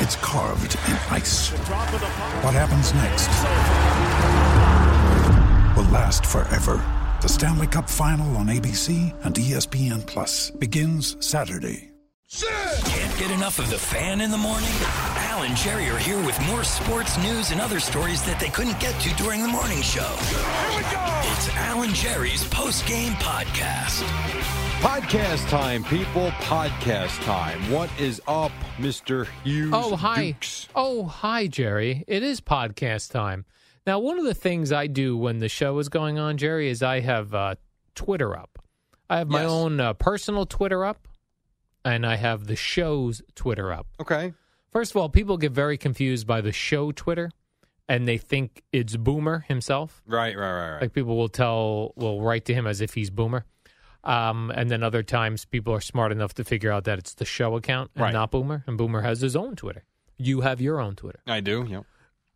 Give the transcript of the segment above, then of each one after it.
it's carved in ice. What happens next will last forever. The Stanley Cup Final on ABC and ESPN Plus begins Saturday. Can't get enough of the fan in the morning? Al and Jerry are here with more sports news and other stories that they couldn't get to during the morning show. Here we go! It's Al and Jerry's post game podcast. Podcast time, people. Podcast time. What is up, Mr. Hughes? Oh, hi. Dukes? Oh, hi, Jerry. It is podcast time. Now, one of the things I do when the show is going on, Jerry, is I have uh, Twitter up. I have my Yes. own uh, personal Twitter up, and I have the show's Twitter up. Okay. First of all, people get very confused by the show Twitter, and they think it's Boomer himself. Right, right, right, right. Like people will tell, will write to him as if he's Boomer. Um, and then other times people are smart enough to figure out that it's the show account and Right. not Boomer. And Boomer has his own Twitter. You have your own Twitter. I do. Yep.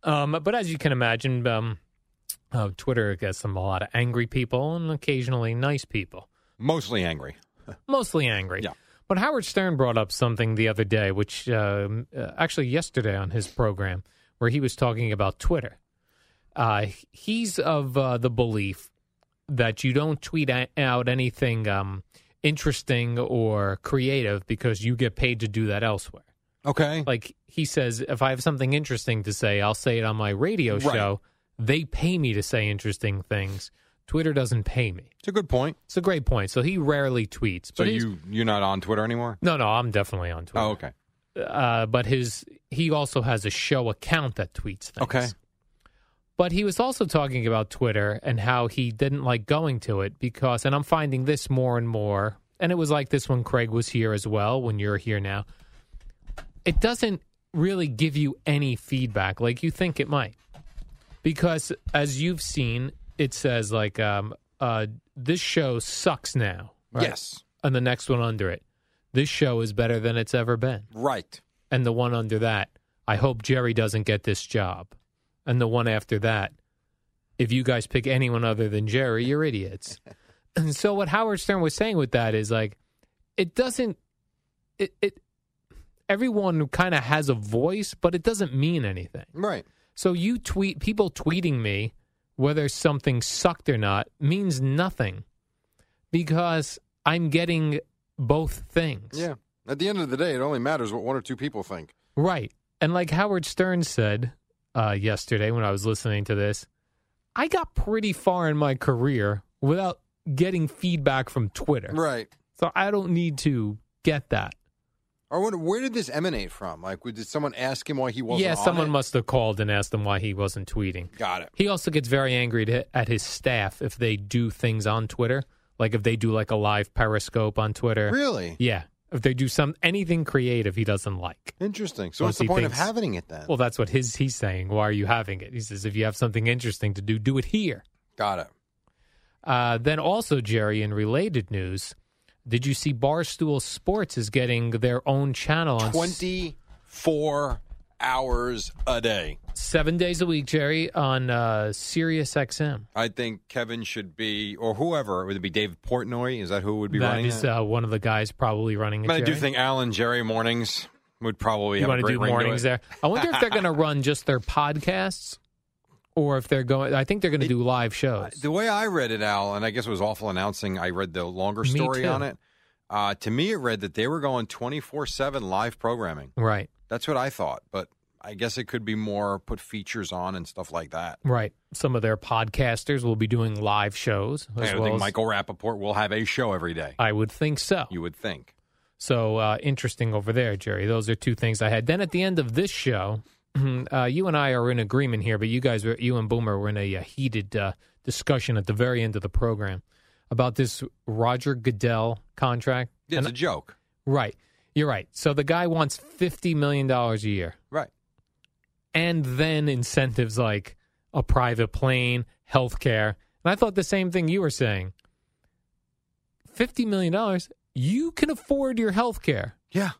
Um, but as you can imagine, um, uh, Twitter gets some a lot of angry people and occasionally nice people, Mostly angry. mostly angry. Yeah. But Howard Stern brought up something the other day, which um, uh, actually yesterday on his program, where he was talking about Twitter. Uh, he's of uh, the belief that you don't tweet out anything um, interesting or creative because you get paid to do that elsewhere. Okay. Like he says, if I have something interesting to say, I'll say it on my radio Right. show. They pay me to say interesting things. Twitter doesn't pay me. It's a good point. It's a great point. So he rarely tweets. So you you're not on Twitter anymore? no, no, I'm definitely on Twitter. Oh, okay. Uh, but his he also has a show account that tweets things. Okay. But he was also talking about Twitter and how he didn't like going to it because, and I'm finding this more and more, and it was like this when Craig was here as well, when you're here now. It doesn't really give you any feedback like you think it might. Because as you've seen, it says like, um, uh, this show sucks now. right? Yes. And the next one under it, this show is better than it's ever been Right. and the one under that, I hope Jerry doesn't get this job. And the one after that, if you guys pick anyone other than Jerry, you're idiots. and so what Howard Stern was saying with that is like it doesn't it it everyone kind of has a voice, but it doesn't mean anything. Right. So you tweet people tweeting me whether something sucked or not means nothing because I'm getting both things. Yeah. At the end of the day, it only matters what one or two people think. Right. And like Howard Stern said uh, yesterday when I was listening to this, I got pretty far in my career without getting feedback from Twitter. Right. So I don't need to get that. Or what, where did this emanate from? Like, did someone ask him why he wasn't? yeah, on someone it? must have called and asked him why he wasn't tweeting. Got it. He also gets very angry to, at his staff if they do things on Twitter, like if they do like a live Periscope on Twitter. Really Yeah. If they do some anything creative he doesn't like. interesting. So, what's the he point of having it then? Well, that's what his he's saying. Why are you having it? He says if you have something interesting to do, do it here. Got it. Uh, then also, Jerry, in related news, did you see Barstool Sports is getting their own channel on Twenty-four hours a day. seven days a week, Jerry, on uh, Sirius XM. I think Kevin should be, or whoever, would it be David Portnoy? Is that who would be That running is it? uh, one of the guys probably running it. But I do think Alan Jerry mornings would probably you have a to great do mornings there. I wonder if they're going to run just their podcasts, or if they're going. I think they're going to do live shows. The way I read it, Al, and I guess it was awful announcing. I read the longer story on it. Uh, to me, it read that they were going twenty four seven live programming. Right. That's what I thought, but I guess it could be more put features on and stuff like that. Right. Some of their podcasters will be doing live shows. I well think Michael Rapaport will have a show every day. I would think so. You would think. So uh, interesting over there, Jerry. Those are two things I had. Then at the end of this show, uh, you and I are in agreement here, but you guys, were, you and Boomer, were in a, uh heated uh, discussion at the very end of the program about this Roger Goodell contract. Yeah, it's And- a joke. right, you're right. So the guy wants fifty million dollars a year, Right. and then incentives like a private plane, health care. And I thought the same thing you were saying. Fifty million dollars, you can afford your health care Yeah.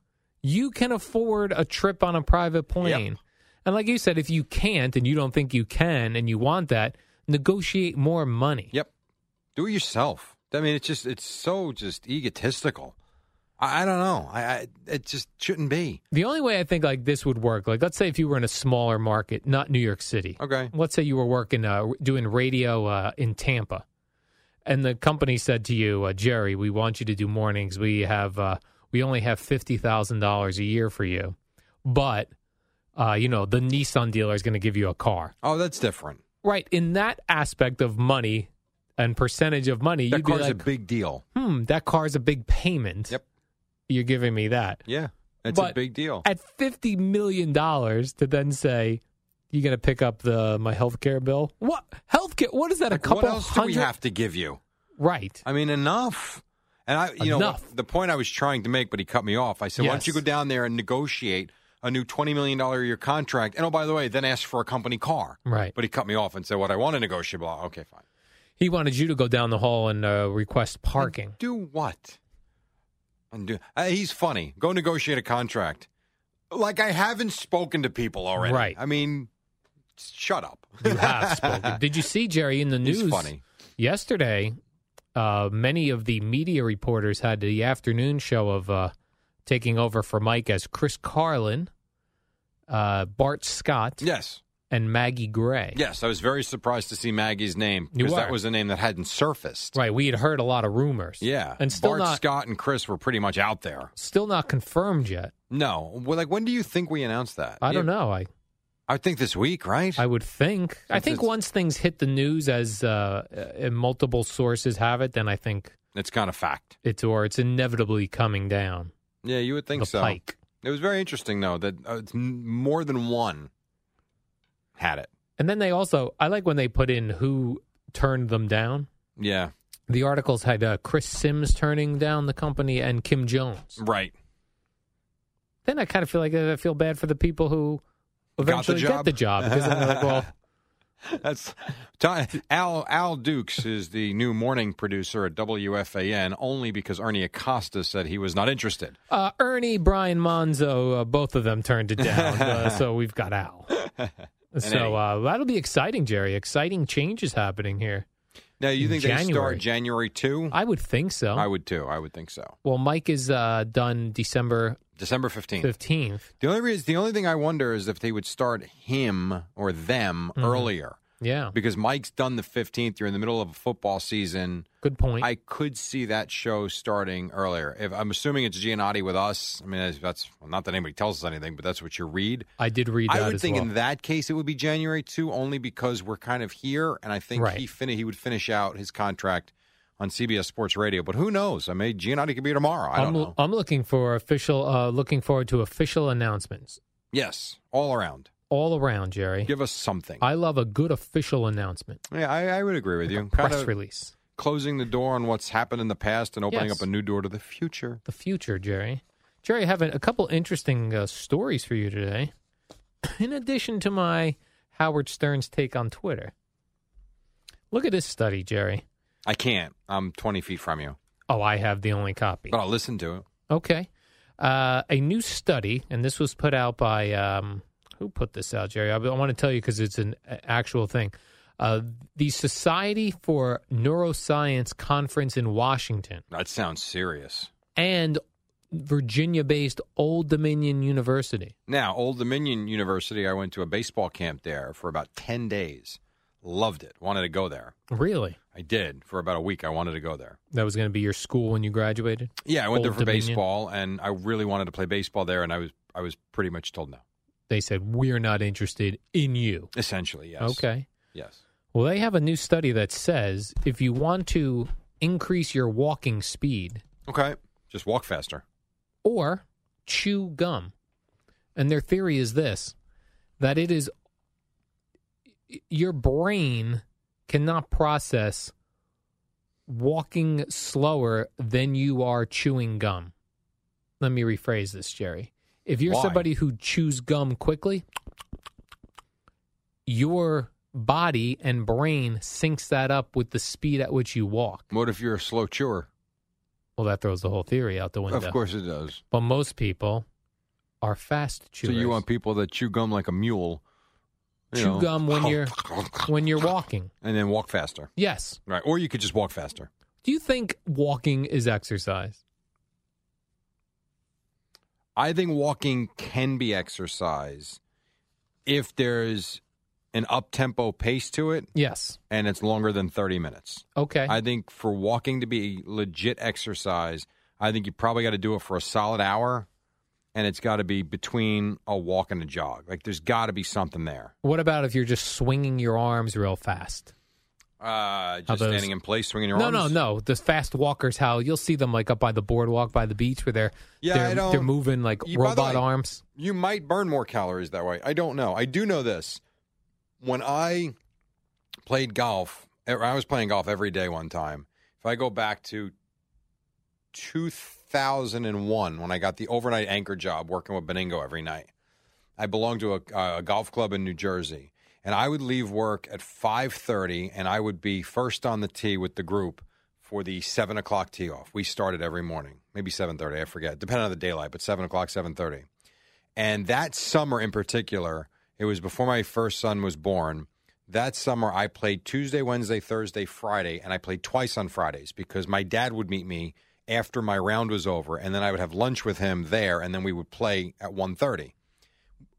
you can afford a trip on a private plane. And like you said, if you can't and you don't think you can and you want that, negotiate more money. Yep. Do it yourself. I mean, it's just it's so just egotistical. I, I don't know. I, I it just shouldn't be. The only way I think like this would work, like let's say if you were in a smaller market, not New York City. Okay. Let's say you were working uh, doing radio uh, in Tampa, and the company said to you, uh, Jerry, we want you to do mornings. We have uh, we only have fifty thousand dollars a year for you, but uh, you know the Nissan dealer is going to give you a car. Oh, that's different. Right. In that aspect of money and percentage of money, That you'd be car's like, a big deal. hmm, that car's a big payment. Yep. You're giving me that. Yeah, it's a big deal. At $50 million to then say, you're going to pick up the my health care bill? What? Health care? What is that? a Like, couple what else hundred? do we have to give you? Right. I mean, enough. And I, you know, the point I was trying to make, but he cut me off. I said, why don't you go down there and negotiate a new twenty million dollar a year contract? And oh, by the way, then ask for a company car. Right. But he cut me off and said, what I want to negotiate. Blah. Okay, fine. He wanted you to go down the hall and uh, request parking. Do what? And do, uh, he's funny. Go negotiate a contract. Like I haven't spoken to people already. Right. I mean, shut up. You have spoken. Did you see, Jerry, in the news He's funny. yesterday? Uh, many of the media reporters had the afternoon show of uh, taking over for Mike as Chris Carlin, uh, Bart Scott, Yes. And Maggie Gray. Yes. I was very surprised to see Maggie's name because that was a name that hadn't surfaced. Right, we had heard a lot of rumors. Yeah. and still Bart, not Scott, and Chris were pretty much out there. still not confirmed yet. No. Well, like, when do you think we announced that? I don't Yeah, know. I I think this week, right? I would think. I think once things hit the news, as uh, uh, multiple sources have it, then I think it's kind of fact. it's or it's inevitably coming down Yeah, you would think so. pike. It was very interesting, though, that uh, it's more than one had it. And then they also, I like when they put in who turned them down. Yeah. The articles had uh, Chris Sims turning down the company and Kim Jones. Right. Then I kind of feel like uh, I feel bad for the people who Got the eventually get the job because they're like, well, That's Al Al Dukes is the new morning producer at WFAN only because Ernie Acosta said he was not interested. uh, Ernie, Brian Monzo, uh, both of them turned it down. uh, so we've got Al. So uh, that'll be exciting, Jerry. Exciting changes happening here. Now, you In think they start January 2? I would think so. I would too. I would think so. well, Mike is uh, done December December 15th. 15th. The only reason, the only thing I wonder is if they would start him or them Mm-hmm. earlier Yeah, because Mike's done the 15th. You're in the middle of a football season. good point. I could see that show starting earlier. If I'm assuming it's Giannotti with us, I mean that's, well, not that anybody tells us anything, but that's what you read. I did read that I would think well. in that case it would be January two, only because we're kind of here, and I think Right. he fin- he would finish out his contract on CBS Sports Radio. But who knows? I mean, Giannotti could be tomorrow. I don't I'm, know. I'm looking for official. Uh, looking forward to official announcements yes, all around. All around, Jerry. Give us something. I love a good official announcement. yeah, I, I would agree with you. Press Kind of release. closing the door on what's happened in the past and opening Yes. up a new door to the future. The future, Jerry. Jerry, I have a, a couple interesting uh, stories for you today. In addition to my Howard Stern's take on Twitter. Look at this study, Jerry. I can't. I'm 20 feet from you, Oh, I have the only copy. but I'll listen to it. Okay. Uh, a new study, and this was put out by um, who put this out, Jerry? I, want to tell you because it's an actual thing. Uh, the Society for Neuroscience Conference in Washington That sounds serious. and Virginia-based Old Dominion University. Now, Old Dominion University, I went to a baseball camp there for about 10 days. Loved it. Wanted to go there. Really, I did. For about a week, I wanted to go there. that was going to be your school when you graduated. Yeah, I went there for Dominion? baseball, and I really wanted to play baseball there, and I was I was pretty much told no. They said, We're not interested in you. Essentially, yes. Okay. Yes. Well, they have a new study that says if you want to increase your walking speed Okay. Just walk faster. or chew gum, and their theory is this that it is your brain cannot process walking slower than you are chewing gum. Let me rephrase this, Jerry. If you're Why? somebody who chews gum quickly, your body and brain syncs that up with the speed at which you walk. What if you're a slow chewer? Well, that throws the whole theory out the window. Of course it does. But most people are fast chewers. So you want people that chew gum like a mule. chew know. gum when you're when you're walking. and then walk faster. Yes. Right. Or you could just walk faster. Do you think walking is exercise? I think walking can be exercise if there's an up tempo pace to it Yes. and it's longer than 30 minutes. Okay. I think for walking to be legit exercise, I think you probably got to do it for a solid hour and it's got to be between a walk and a jog. Like there's got to be something there. what about if you're just swinging your arms real fast? Uh, just those- standing in place, swinging your no, arms. no, no. no. The fast walkers, how you'll see them like up by the boardwalk by the beach where they're Yeah, they're, they're moving like You- robot way, arms. You might burn more calories that way. I don't know. I do know this. When I played golf, I was playing golf every day one time. If I go back to 2001, when I got the overnight anchor job working with Benigno every night, I belonged to a, a golf club in New Jersey, and I would leave work at 5:30, and I would be first on the tee with the group for the seven o'clock tee off. We started every morning, maybe 7:30, I forget, depending on the daylight, but seven o'clock, 7:30. And that summer in particular, it was before my first son was born. That summer, I played Tuesday, Wednesday, Thursday, Friday, and I played twice on Fridays because my dad would meet me after my round was over, and then I would have lunch with him there, and then we would play at 1.30.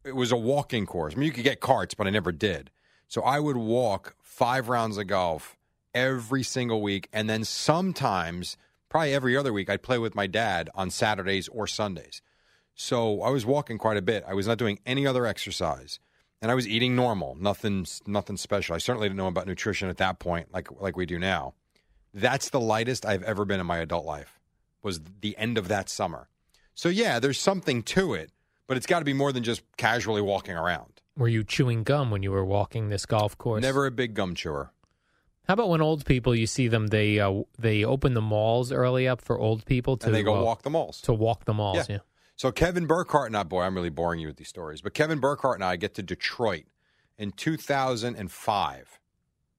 It was a walking course. I mean, you could get carts, but I never did. So I would walk five rounds of golf every single week, and then sometimes, probably every other week, I'd play with my dad on Saturdays or Sundays. So I was walking quite a bit. I was not doing any other exercise, and I was eating normal, nothing, nothing special. I certainly didn't know about nutrition at that point, like like we do now. That's the lightest I've ever been in my adult life. Was the end of that summer. So yeah, there's something to it, but it's got to be more than just casually walking around. Were you chewing gum when you were walking this golf course? Never a big gum chewer. How about when old people you see them they uh, they open the malls early up for old people to and they go uh, walk the malls. to walk the malls? Yeah. So Kevin Burkhardt and I, boy, I'm really boring you with these stories, but Kevin Burkhardt and I get to Detroit in 2005.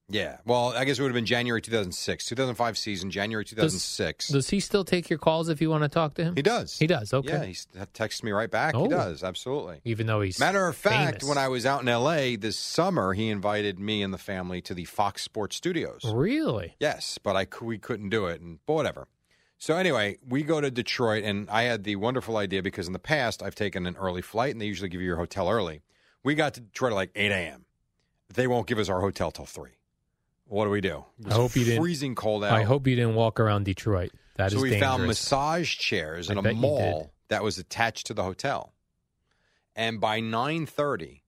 Yeah, well, I guess it would have been January 2006, 2005 season, January 2006. Does he still take your calls if you want to talk to him? he does. He does. Okay. Yeah, he texts me right back. Oh. He does, absolutely. Even though he's Matter of fact, famous. when I was out in L.A. this summer, he invited me and the family to the Fox Sports Studios. really Yes, but I we couldn't do it, and but whatever. So anyway, we go to Detroit, and I had the wonderful idea because in the past I've taken an early flight, and they usually give you your hotel early. We got to Detroit at like eight a.m. They won't give us our hotel till three. What do we do? I hope you didn't- freezing cold out. I hope you didn't walk around Detroit. That is so we dangerous. found massage chairs in a mall that was attached to the hotel. And by 9:30,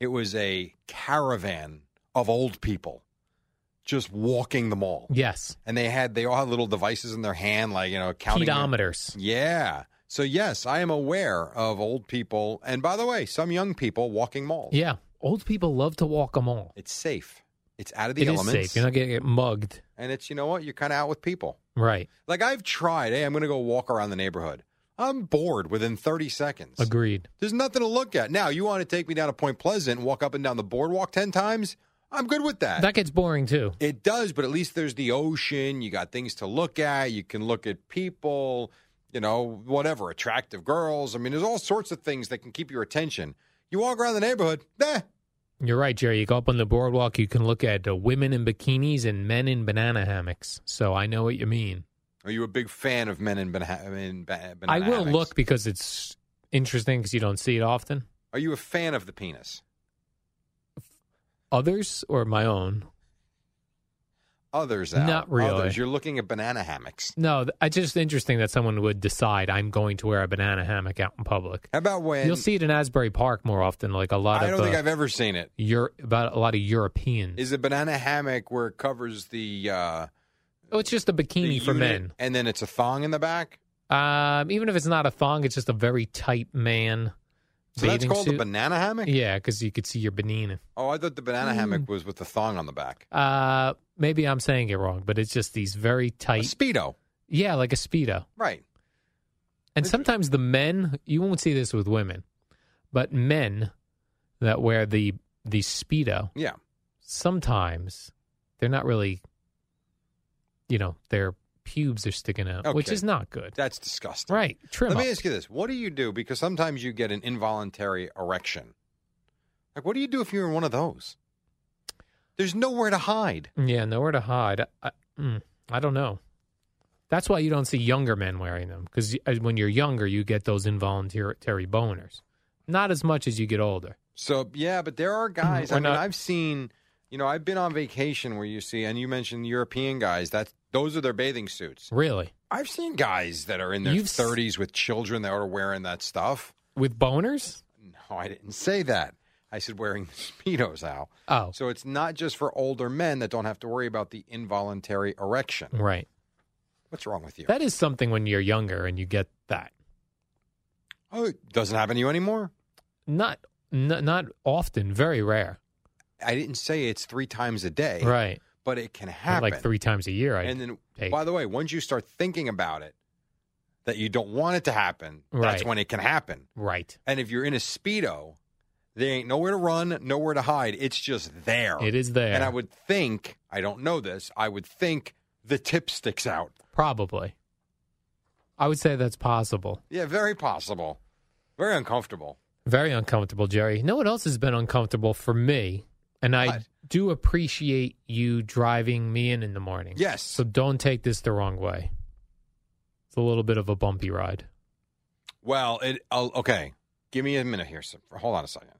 it was a caravan of old people just walking the mall. yes, And they had they all had little devices in their hand like, you know, counting their- Yeah. So yes, I am aware of old people and by the way, some young people walking malls. Yeah, old people love to walk a mall. It's safe. It's out of the It is elements. safe. You're not going to get mugged. and it's you know what? You're kind of out with people. Right. Like I've tried, hey, I'm going to go walk around the neighborhood. I'm bored within 30 seconds. Agreed. There's nothing to look at. Now, you want to take me down to Point Pleasant and walk up and down the boardwalk 10 times? I'm good with that. That gets boring too. it does, but at least there's the ocean. You got things to look at. You can look at people, you know, whatever, attractive girls. I mean, there's all sorts of things that can keep your attention. You walk around the neighborhood, eh, You're right, Jerry. You go up on the boardwalk, you can look at uh, women in bikinis and men in banana hammocks. So I know what you mean. Are you a big fan of men in, bana- in ba- banana I will hammocks? look because it's interesting because you don't see it often. Are you a fan of the penis? Others or my own? Others, Al. Not really. Others. You're looking at banana hammocks. No, it's just interesting that someone would decide I'm going to wear a banana hammock out in public. How about when You'll see it in Asbury Park more often, like a lot I of don't think uh, I've ever seen it. Euro- about a lot of Europeans. Is a banana hammock where it covers the uh, oh, it's just a bikini for unit, men. and then it's a thong in the back? Um, even if it's not a thong, it's just a very tight man So that's called suit. a banana hammock. Yeah, because you could see your banana. Oh, I thought the banana Mm. hammock was with the thong on the back. Uh, maybe I'm saying it wrong, but it's just these very A tight. speedo, yeah, like a speedo. right? And sometimes the men, you won't see this with women, but men that wear the the speedo, Yeah. sometimes they're not really, you know, their pubes are sticking out, which is not good. That's disgusting. Right, trim Let up. me ask you this: What do you do? Because sometimes you get an involuntary erection. Like, what do you do if you're in one of those? There's nowhere to hide. Yeah, nowhere to hide. I, mm, I don't know. That's why you don't see younger men wearing them because when you're younger, you get those involuntary boners. Not as much as you get older. So yeah, but there are guys. I mean, not- I've seen. You know, I've been on vacation where you see, and you mentioned European guys. That those are their bathing suits. Really, I've seen guys that are in their You've 30s with children that are wearing that stuff. with boners? No, I didn't say that. I said wearing the speedos, Al. Oh, So it's not just for older men that don't have to worry about the involuntary erection. right. What's wrong with you? That is something when you're younger and you get that. oh, it doesn't happen to you anymore. Not n- not often, very rare. I didn't say it's three times a day, Right. But it can happen. Like three times a year. I and then, take. by the way, once you start thinking about it, that you don't want it to happen, that's when it can happen. right. And if you're in a speedo, there ain't nowhere to run, nowhere to hide. It's just there. It is there. And I would think, I don't know this, I would think the tip sticks out. Probably. I would say that's possible. Yeah, very possible. Very uncomfortable. Very uncomfortable, Jerry. No one else has been uncomfortable for me? And I What? do appreciate you driving me in in the morning. Yes. So don't take this the wrong way. It's a little bit of a bumpy ride. Well, it oh, okay. Give me a minute here. So, hold on a second.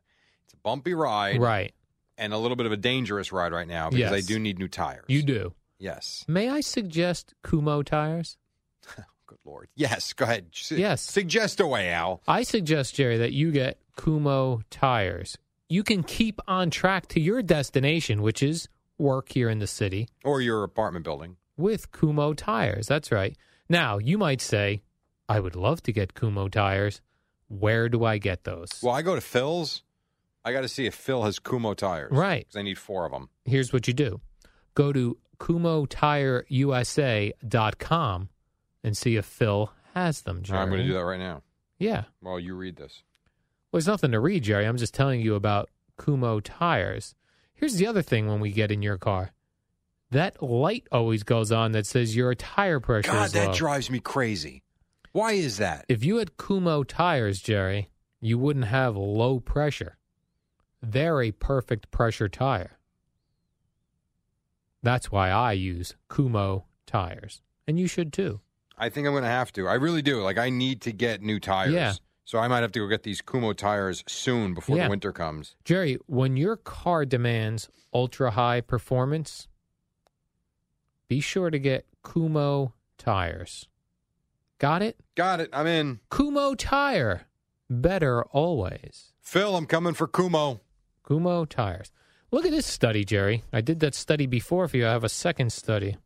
It's a bumpy ride Right. and a little bit of a dangerous ride right now because I do need new tires. You do. Yes. May I suggest Kumho tires? Good lord. Yes. Go ahead. Su- Yes. Suggest away, Al. I suggest, Jerry, that you get Kumho tires. You can keep on track to your destination, which is work here in the city, Or your apartment building. with Kumho tires. That's right. Now, you might say, I would love to get Kumho tires. Where do I get those? Well, I go to Phil's. I got to see if Phil has Kumho tires. Right. Because I need four of them. Here's what you do go to kumhotireusa.com and see if Phil has them, Jerry. I'm going to do that right now. Yeah. While you read this. Well, there's nothing to read, Jerry. I'm just telling you about Kumho tires. Here's the other thing when we get in your car. That light always goes on that says your tire pressure God, is that drives me crazy. Why is that? if you had Kumho tires, Jerry, you wouldn't have low pressure. They're a perfect pressure tire. That's why I use Kumho tires. And you should too. I think I'm going to have to. I really do. Like, I need to get new tires. Yeah. So I might have to go get these Kumho tires soon before Yeah. the winter comes. Jerry, when your car demands ultra high performance, be sure to get Kumho tires. Got it? Got it. I'm in. Kumho tire. Better always. Phil, I'm coming for Kumho. Kumho tires. Look at this study, Jerry. I did that study before. If you I have a second study,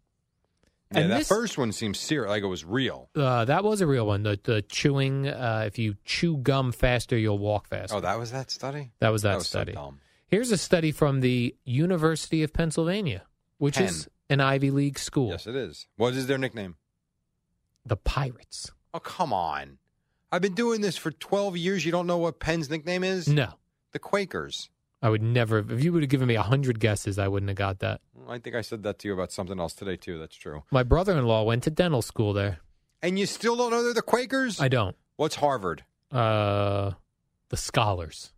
Yeah, And that this- first one seems serious, like it was real. uh, that was a real one. The, the chewing. Uh, if you chew gum faster, you'll walk faster. Oh, that was that study? that was that, that was so study. dumb. Here's a study from the University of Pennsylvania, which is an Ivy League school. Yes, it is. What is their nickname? The Pirates. Oh, come on. I've been doing this for 12 years. You don't know what Penn's nickname is? No, The Quakers. I would never. If you would have given me a hundred guesses, I wouldn't have got that. I think I said that to you about something else today, too. That's true. My brother-in-law went to dental school there. And you still don't know they're the Quakers? I don't. What's Harvard? Uh, the scholars,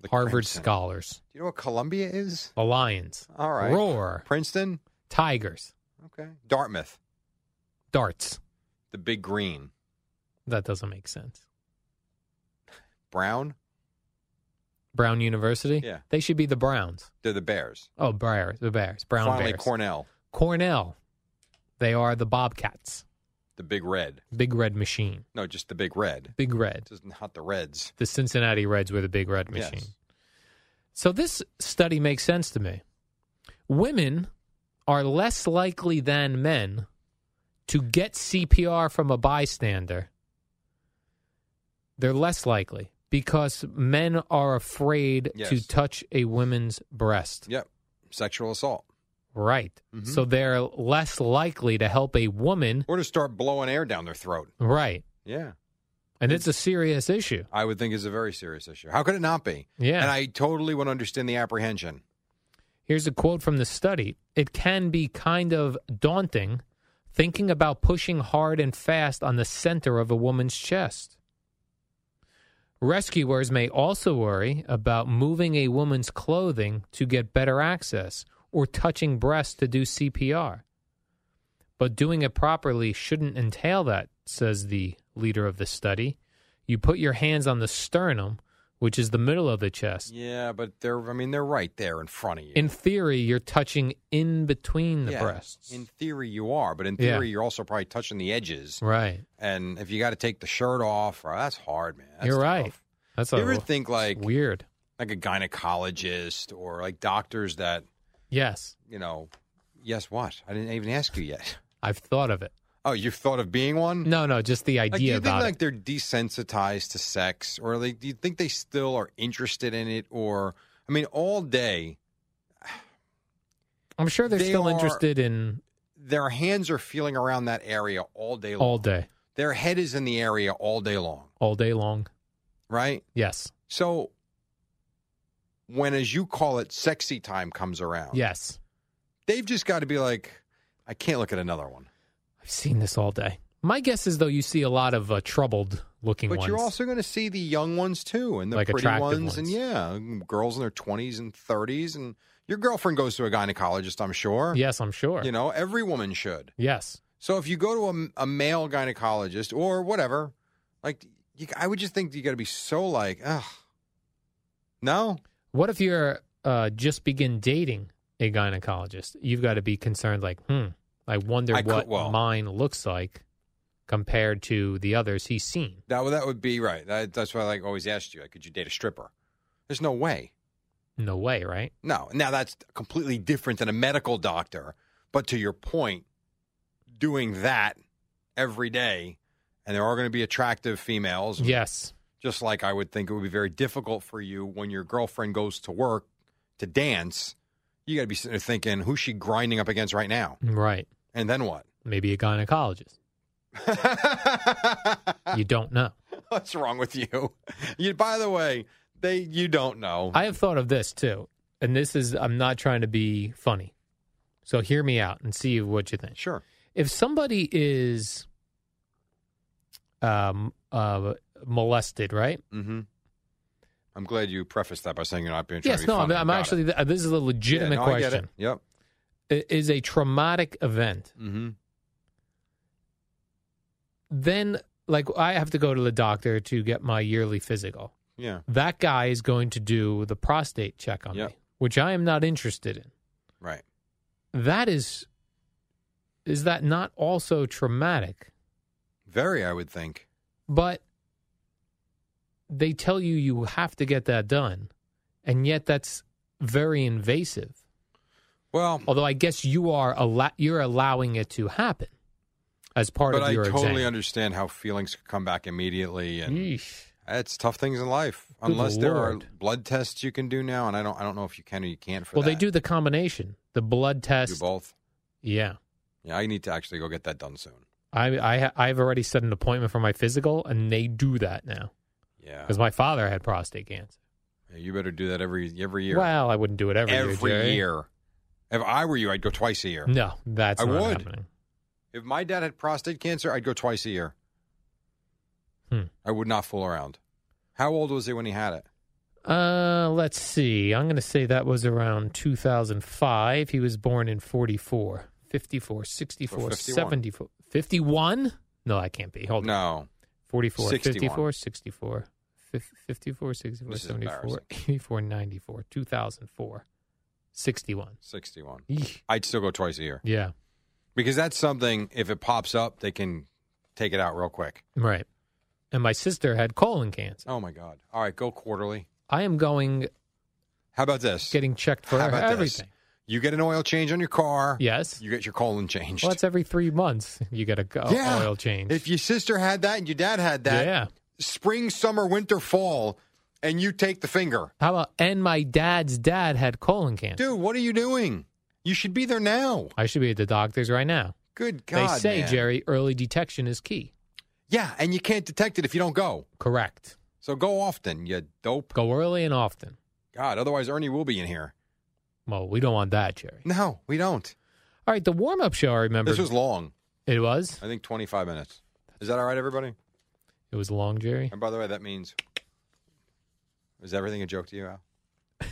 The Harvard scholars, Do you know what Columbia is? the Lions, All right. Roar, Princeton? Tigers, Okay. Dartmouth. Darts. The Big Green. That doesn't make sense. Brown? Brown University. Yeah. they should be the Browns. They're the Bears. Oh, Bears, the Bears, Brown Finally, Bears. Cornell. Cornell, they are the Bobcats, The big red. Big Red Machine. No, just the big red. Big Red. Just not the Reds. The Cincinnati Reds were the Big Red Yes. Machine. So this study makes sense to me. Women are less likely than men to get CPR from a bystander. They're less likely because men are afraid to touch a woman's breast. Yep. Sexual assault. Right. Mhm. So they're less likely to help a woman. Or to start blowing air down their throat. Right. Yeah. And it's a serious issue. I would think is a very serious issue. How could it not be? Yeah. And I totally would understand the apprehension. Here's a quote from the study It can be kind of daunting thinking about pushing hard and fast on the center of a woman's chest. Rescuers may also worry about moving a woman's clothing to get better access or touching breasts to do CPR. But doing it properly shouldn't entail that, says the leader of the study. You put your hands on the sternum, which is the middle of the chest. Yeah, but they're I mean they're right there in front of you. In theory, you're touching in between the Yeah, breasts. In theory you are, but in Yeah. theory you're also probably touching the edges. right. And if you got to take the shirt off, oh, that's hard, man. That's you're tough. right. That's You a, ever think like weird. like a gynecologist or like doctors that, Yes, you know, yes what? I didn't even ask you yet. I've thought of it. Oh, you've thought of being one? No, no, just the Like, do idea you think about like they're desensitized to sex, or like do you think they still are interested in it? Or I mean, all day I'm sure they're they still are- interested in their hands are feeling around that area all day long. all day, Their head is in the area all day long, all day long. right? Yes, So when, as you call it, sexy time comes around, yes. they've just got to be like, I can't look at another one. Seen this all day. My guess is though you see a lot of uh, troubled looking But ones. you're also going to see the young ones too, and the Like pretty attractive ones, and yeah, girls in their 20s and 30s, and your girlfriend goes to a gynecologist, I'm sure. yes, I'm sure. You know, every woman should. yes, So if you go to a, a male gynecologist or whatever, like you, I would just think you got to be so like, ugh, no, What if you're uh, just begin dating a gynecologist? You've got to be concerned, like, hmm, I wonder I could- what well- mine looks like compared to the others he's seen. that would that would be right. That, that's why I like always asked you, like, could you date a stripper? There's no way. No way, right? No. Now that's completely different than a medical doctor. But to your point, doing that every day, and there are going to be attractive females. Yes. Just like I would think it would be very difficult for you when your girlfriend goes to work to dance. You got to be sitting there thinking, who's she grinding up against right now? Right. And then what? Maybe a gynecologist. You don't know. What's wrong with you? You. By the way, they you don't know. I have thought of this too. And this is, I'm not trying to be funny. So hear me out and see what you think. sure. If somebody is um, uh, molested, right? Mm-hmm. I'm glad you prefaced that by saying you're not being Yes, no, I'm. I'm it. actually, uh, this is a legitimate Yeah, no, question. it. Yep. Is a traumatic event, Mm-hmm. then like I have to go to the doctor to get my yearly physical. Yeah. That guy is going to do the prostate check on Yep. me, which I am not interested in. Right. That is, is that not also traumatic? Very, I would think. But they tell you you have to get that done, and yet that's very invasive. Well, Although I guess you are allo- you're allowing it to happen as part of your. but I totally exam. understand how feelings come back immediately, and Yeesh. it's tough things in life. Good Unless there are blood tests you can do now, and I don't, I don't know if you can or you can't for Well, they do the combination, the blood Do test. both. Yeah, Yeah, I need to actually go get that done soon. I I I've already set an appointment for my physical, and they do that now Yeah. because my father had prostate cancer. Yeah, you better do that every every year. Well, I wouldn't do it every, every year. Jerry. year. If I were you, I'd go twice a year. No, that's I not would. happening. If my dad had prostate cancer, I'd go twice a year. Hmm. I would not fool around. How old was he when he had it? Uh, let's see. I'm going to say that was around 2005. He was born in 44, 54, 64, So 51. 74, 51? No, I can't be. Hold on. No. 44, 61. 54, 64, 54, 64, 74, 84, 94, 2004, 61. 61. Eesh. I'd still go twice a year Yeah, because that's something. If it pops up, they can take it out real quick. right. And my sister had colon cancer. Oh my God! All right, go quarterly. I am going How about this? getting checked for How about this? everything. You get an oil change on your car. Yes. You get your colon changed. Well, that's every three months. You get a go- yeah. oil change. If your sister had that and your dad had that, yeah. spring, summer, winter, fall, and you take the finger. How about and my dad's dad had colon cancer. Dude, what are you doing? You should be there now. I should be at the doctor's right now. Good God. they say, man. Jerry, early detection is key. Yeah, and you can't detect it if you don't go. Correct. So go often, you dope. Go early and often. God, otherwise Ernie will be in here. Well, we don't want that, Jerry. No, we don't. All right, the warm up show, I remember. This was long. it was? I think 25 minutes. Is that all right, everybody? It was long, Jerry. And by the way, that means. Is everything a joke to you, Al?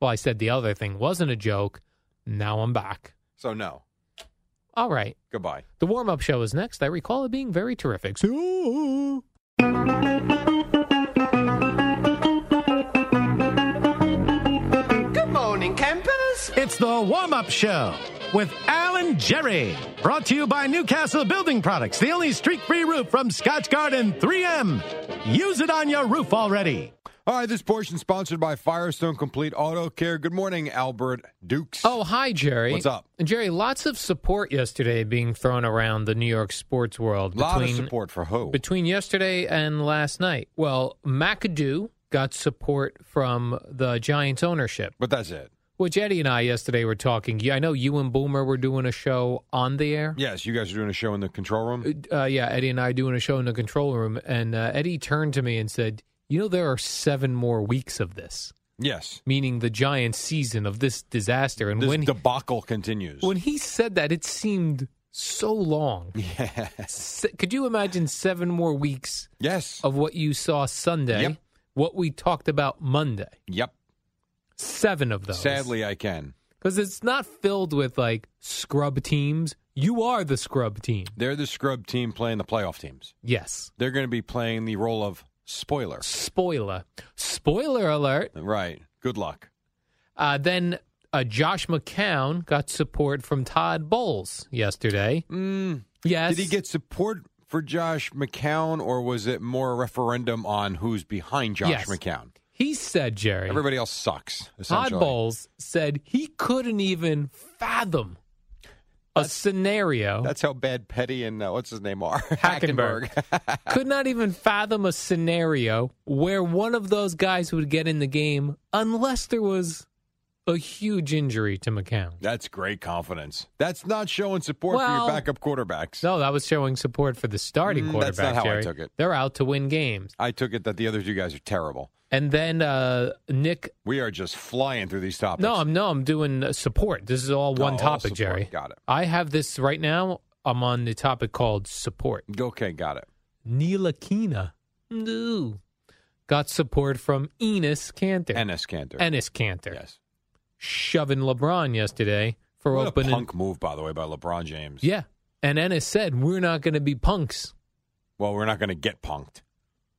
Well, I said the other thing wasn't a joke. Now I'm back. So, no. All right. Goodbye. The warm up show is next. I recall it being very terrific. So- Good morning, campers. It's the warm up show with Alan Jerry. Brought to you by Newcastle Building Products, the only streak free roof from Scotchgard 3M. Use it on your roof already. All right, this portion sponsored by Firestone Complete Auto Care. Good morning, Albert Dukes. Oh, hi, Jerry. What's up? Jerry, lots of support yesterday being thrown around the New York sports world. A lot of between- support for who? between yesterday and last night. Well, McAdoo got support from the Giants ownership, but that's it. which Eddie and I yesterday were talking. Yeah, I know you and Boomer were doing a show on the air. Yes, you guys are doing a show in the control room. Uh, yeah, Eddie and I doing a show in the control room, and uh, Eddie turned to me and said, "You know, there are seven more weeks of this, Yes. meaning the Giants' season of this disaster." And This when he, debacle continues. when he said that, it seemed so long. yeah. Se- Could you imagine seven more weeks Yes. of what you saw Sunday, Yep. what we talked about Monday. Yep. Seven of those. Sadly, I can. Because it's not filled with like scrub teams. You are the scrub team. They're the scrub team playing the playoff teams. Yes. They're going to be playing the role of spoiler. Spoiler. Spoiler alert. Right. Good luck. Uh, then uh, Josh McCown got support from Todd Bowles yesterday. Mm, Yes. Did he get support for Josh McCown, or was it more a referendum on who's behind Josh Yes. McCown? He said, Jerry. Everybody else sucks. Todd. Bowles said he couldn't even fathom a scenario. That's how bad Petty and uh, what's his name are. Hackenberg. could not even fathom a scenario where one of those guys would get in the game unless there was a huge injury to McCown. That's great confidence. That's not showing support for your backup quarterbacks. No, that was showing support for the starting Mm, quarterback. that's not how I took it. They're out to win games. I took it that the other two guys are terrible. And then uh, Nick. We are just flying through these topics. No, I'm no, I'm doing uh, support. This is all one Oh, all topic, support. Jerry. Got it. I have this right now. I'm on the topic called support. Okay, got it. Ntilikina, no, got support from Enos Kanter. Ennis Kanter. Ennis Kanter. Yes. shoving LeBron yesterday for What opening. a punk move, by the way, by LeBron James. Yeah. And Ennis said, We're not going to be punks. Well, we're not going to get punked.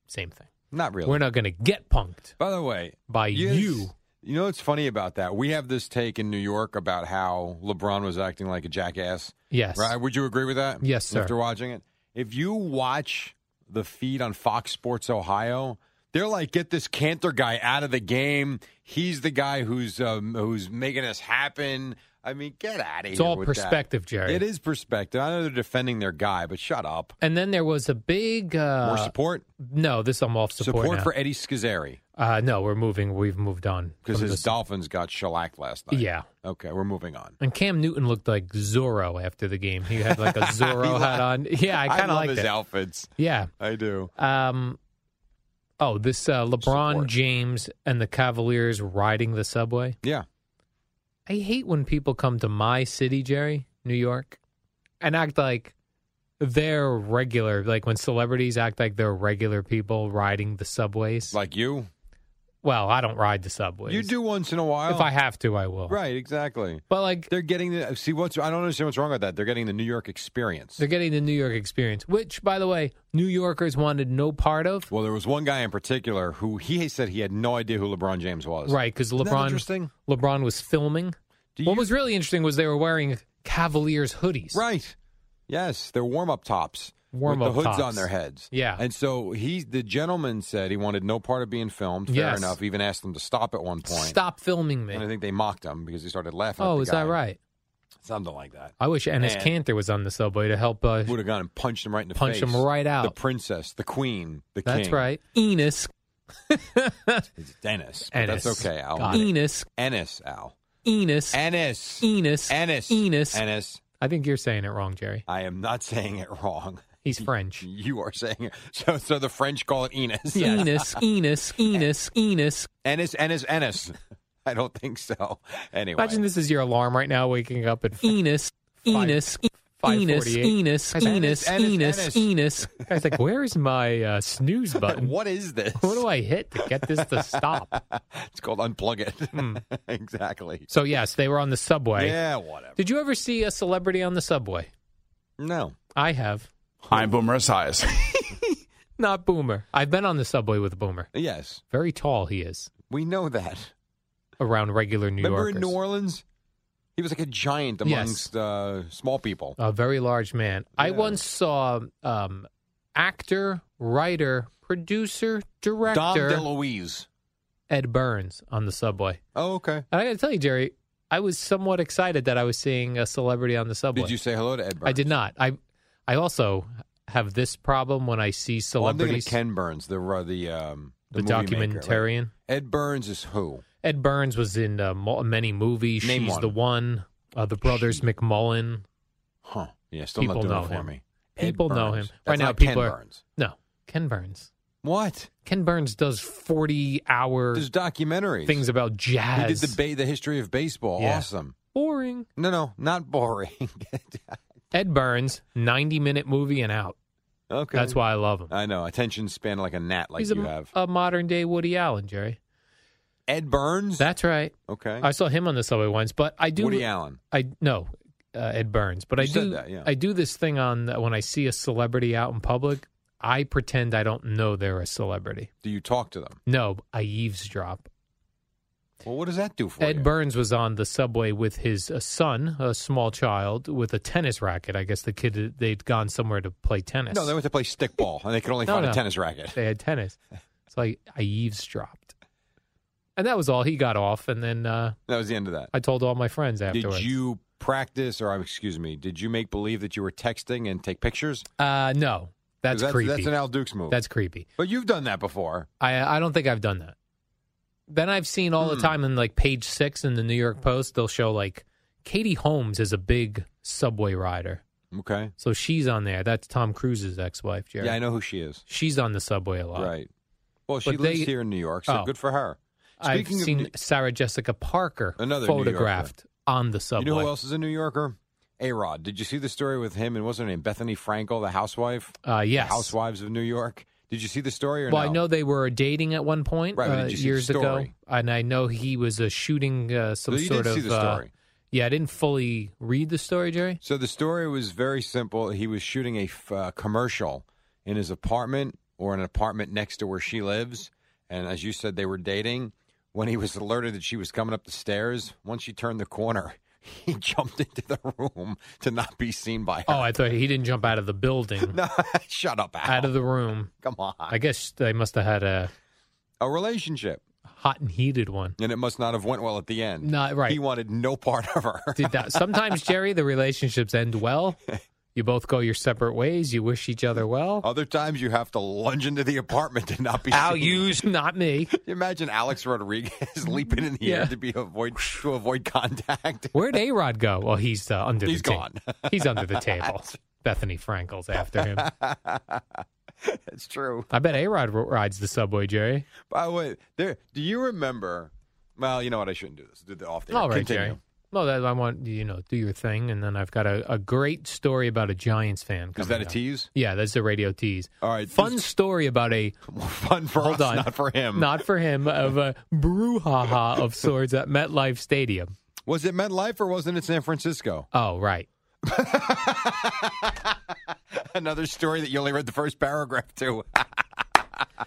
Same thing. Not really. We're not going to get punked By the way, by yes, you. You know what's funny about that? We have this take in New York about how LeBron was acting like a jackass. Yes. Right? Would you agree with that? Yes, sir. After watching it, if you watch the feed on Fox Sports Ohio, they're like, "Get this Kanter guy out of the game. He's the guy who's um, who's making this happen." I mean, get out of here. It's all with that. perspective, Jerry. It is perspective. I know they're defending their guy, but shut up. And then there was a big. Uh, More support. No, this I'm off support. Support now. for Eddie Scozzare Uh, no, we're moving. We've moved on. because his this. Dolphins got shellacked last night. Yeah. Okay, we're moving on. And Cam Newton looked like Zorro after the game. He had like a Zorro hat on. Yeah, I kind of like his it. outfits. Yeah. I do. Um. Oh, this uh, LeBron Support. James and the Cavaliers riding the subway. Yeah. I hate when people come to my city, Jerry, New York, and act like they're regular. Like when celebrities act like they're regular people riding the subways. Like you? Well, I don't ride the subways. You do once in a while. If I have to, I will. Right, exactly. But like They're getting the see what's I don't understand what's wrong with that. They're getting the New York experience. they're getting the New York experience, which, by the way, New Yorkers wanted no part of. Well, there was one guy in particular who he said he had no idea who LeBron James was. Right, because LeBron interesting? LeBron was filming. Do What you- was really interesting was they were wearing Cavaliers hoodies. Right. Yes, they're warm up tops. Warm-up with the hoods tops. on their heads. Yeah. And so he the gentleman said he wanted no part of being filmed. Fair Yes. enough. Even asked them to stop at one point. Stop filming me. And I think they mocked him because he started laughing. at Oh, is guy. that right? Something like that. I wish Ennis Man. Kanter was on the subway to help. Uh, Would have gone and punched him right in the Punch face. Punch him right out. The princess, the queen, the that's king. That's right. Enos. It's Dennis. but Ennis. That's okay, Al. Got it. Ennis, Al. Enos. Ennis. Enos. Ennis. Enos. Ennis. I think you're saying it wrong, Jerry. I am not saying it wrong. He's French. You are saying it. So, so the French call it Enos. Enos. Enos. Enos. Enos. Ennis, Ennis, Ennis. I don't think so. Anyway. Imagine this is your alarm right now, waking up at Enos. Enos. Enos. 5:48. Enos. Enos. Enos. Enos. Guy's like, where is my uh, snooze button? What is this? What do I hit to get this to stop? It's called unplug it. Hmm. exactly. So yes, they were on the subway. Yeah, whatever. Did you ever see a celebrity on the subway? No. I have. I'm Boomer Esiason. Not Boomer. I've been on the subway with Boomer. Yes, Very tall he is we know that. around regular New Yorkers. Remember Yorkers. in New Orleans? He was like a giant Yes. amongst uh, small people. a very large man. I Yeah. once saw um, actor, writer, producer, Dom director DeLuise. Ed Burns on the subway. Oh, okay. And I got to tell you, Jerry, I was somewhat excited that I was seeing a celebrity on the subway. Did you say hello to Ed Burns? I did not. I I also have this problem when I see Well, I'm thinking celebrities. of Ken Burns, the uh, the um, the, movie maker, right? documentarian. Ed Burns is who? Ed Burns was in uh, many movies. Name She's one. the one. Uh, the brothers McMullen. Huh? Yeah, still People not doing know it for him. me. People know him. That's right now, people Ken are Burns. no Ken Burns. What? Ken Burns does forty-hour There's documentaries. things about jazz. He did the ba- the history of baseball. Yeah. Awesome. Boring. No, no, not boring. Ed Burns, ninety-minute movie and out. okay, That's why I love him. I know. Attention span like a gnat, like He's you a, have. a modern-day Woody Allen, Jerry. Ed Burns. That's right. okay. I saw him on the subway once, but I do. Woody Allen. I no, uh, Ed Burns. But You I said do. that, yeah. I do this thing on when I see a celebrity out in public. I pretend I don't know they're a celebrity. Do you talk to them? No, I eavesdrop. Well, what does that do for you? Ed you? Burns was on the subway with his uh, son, a small child, with a tennis racket. I guess the kid they'd gone somewhere to play tennis. No, they went to play stickball, and they could only No, find no. a tennis racket. they had tennis. So I, I eavesdropped, and that was all. He got off, and then uh, That was the end of that. I told all my friends afterwards. Did you practice, or uh, excuse me, did you make believe that you were texting and take pictures? Uh, no, 'Cause that's, creepy. That's an Al Dukes move. that's creepy. but you've done that before. I I don't think I've done that. Then I've seen all Hmm. the time in like page six in the New York Post, they'll show like Katie Holmes is a big subway rider. Okay. So she's on there. That's Tom Cruise's ex wife, Jerry. Yeah, I know who she is. She's on the subway a lot. Right. Well, she But lives they- here in New York, so Oh. good for her. I've Speaking of seen New- Sarah Jessica Parker Another New Yorker. photographed on the subway. You know who else is a New Yorker? A Rod. Did you see the story with him and what's her name? Bethenny Frankel, the housewife? Uh, yes. Housewives of New York. Did you see the story or Well, no? I know they were dating at one point Right, uh, did you see the years ago, and I know he was uh, shooting uh, some So you sort did of. see the uh, story. yeah, I didn't fully read the story, Jerry. So the story was very simple. He was shooting a f- uh, commercial in his apartment or an apartment next to where she lives. And as you said, they were dating. When he was alerted that she was coming up the stairs, once she turned the corner, he jumped into the room to not be seen by oh, her. Oh, I thought he didn't jump out of the building, no, shut up, Al. out of the room. Come on. I guess they must have had a a relationship. hot and heated one. And it must not have went well at the end. Not right. He wanted no part of her. Did that sometimes, Jerry? The relationships end well. You both go your separate ways. You wish each other well. Other times you have to lunge into the apartment to not be Al seen. use Not me. Imagine Alex Rodriguez leaping in the Yeah. air to be avoid to avoid contact. Where'd A Rod go? Well, he's uh, under He's the gone. table. He's under the table. Bethenny Frankel's after him. That's true. I bet A Rod rides the subway, Jerry. By the way, there. Do you remember? Well, you know what? I shouldn't do this. Do the off the All right, Continue. Jerry. Well, that, I want you know do your thing, and then I've got a, a great story about a Giants fan. Is that a up. tease? Yeah, that's a radio tease. All right, fun this- story about a Fun for hold us, on, not for him. not for him of a brouhaha of sorts at MetLife Stadium. Was it MetLife or wasn't it San Francisco? Oh, right. Another story that you only read the first paragraph to.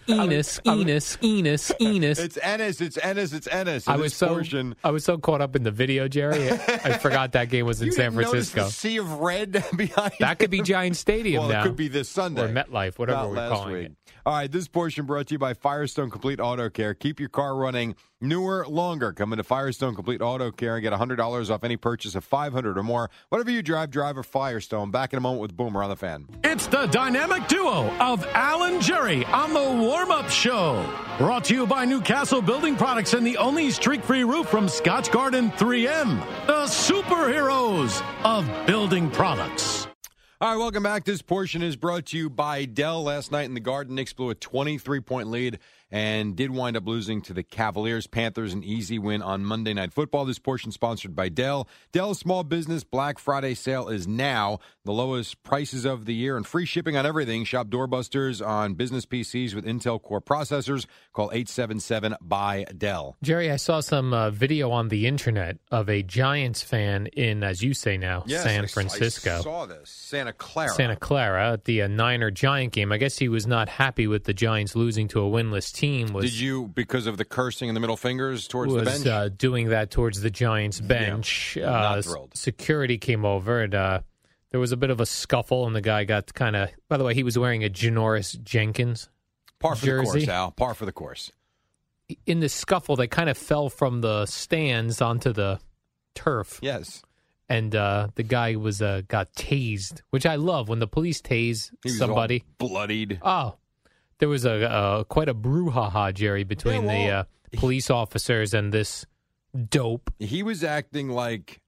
Enos, Enos, Enos, Enos. it's Ennis, it's Ennis, it's Ennis. I was so portion, I was so caught up in the video, Jerry. I, I forgot that game was in you San Francisco. the sea of red behind. That could be? Giant Stadium Well, now. it could be this Sunday or MetLife, whatever Not we're last calling week. it. All right, this portion brought to you by Firestone Complete Auto Care. Keep your car running newer, longer. Come into Firestone Complete Auto Care and get $100 off any purchase of 500 or more. Whatever you drive, drive a Firestone. Back in a moment with Boomer on the fan. It's the dynamic duo of Al and Jerry on the warm up show. Brought to you by Newcastle Building Products and the only streak free roof from Scotch Garden 3M, the superheroes of building products. All right, welcome back. This portion is brought to you by Dell. Last night in the Garden, Knicks blew a 23 point lead and did wind up losing to the Cavaliers. Panthers an easy win on Monday Night Football. This portion sponsored by Dell. Dell Small Business Black Friday sale is now the lowest prices of the year and free shipping on everything. Shop doorbusters on business PCs with Intel Core processors. Call 877 by Dell. Jerry, I saw some uh, video on the internet of a Giants fan in, as you say now, Yes, San I- Francisco. I saw this. Santa Clara. Santa Clara at the uh, Niner Giant game. I guess he was not happy with the Giants losing to a winless team. Was Did you, because of the cursing and the middle fingers towards was the bench? Uh, doing that towards the Giants bench. not uh, thrilled. Security came over and uh, there was a bit of a scuffle, and the guy got kind of. By the way, he was wearing a Janoris Jenkins. Par for the Jersey. course, Al. Par for the course. In the scuffle, they kind of fell from the stands onto the turf. Yes. and uh, the guy was uh, got tased, which I love when the police tase He was somebody. bloodied. Oh, there was a, uh quite a brouhaha, Jerry, between Yeah, the uh, police officers and this dope. He was acting like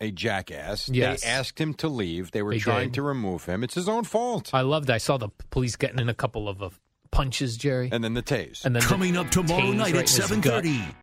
a jackass. Yes. They asked him to leave. They were They trying did. to remove him. It's his own fault. I loved. I saw the police getting in a couple of uh, punches, Jerry, and then the tase. and then the Coming up tomorrow tase night right at in his gut. 7:30.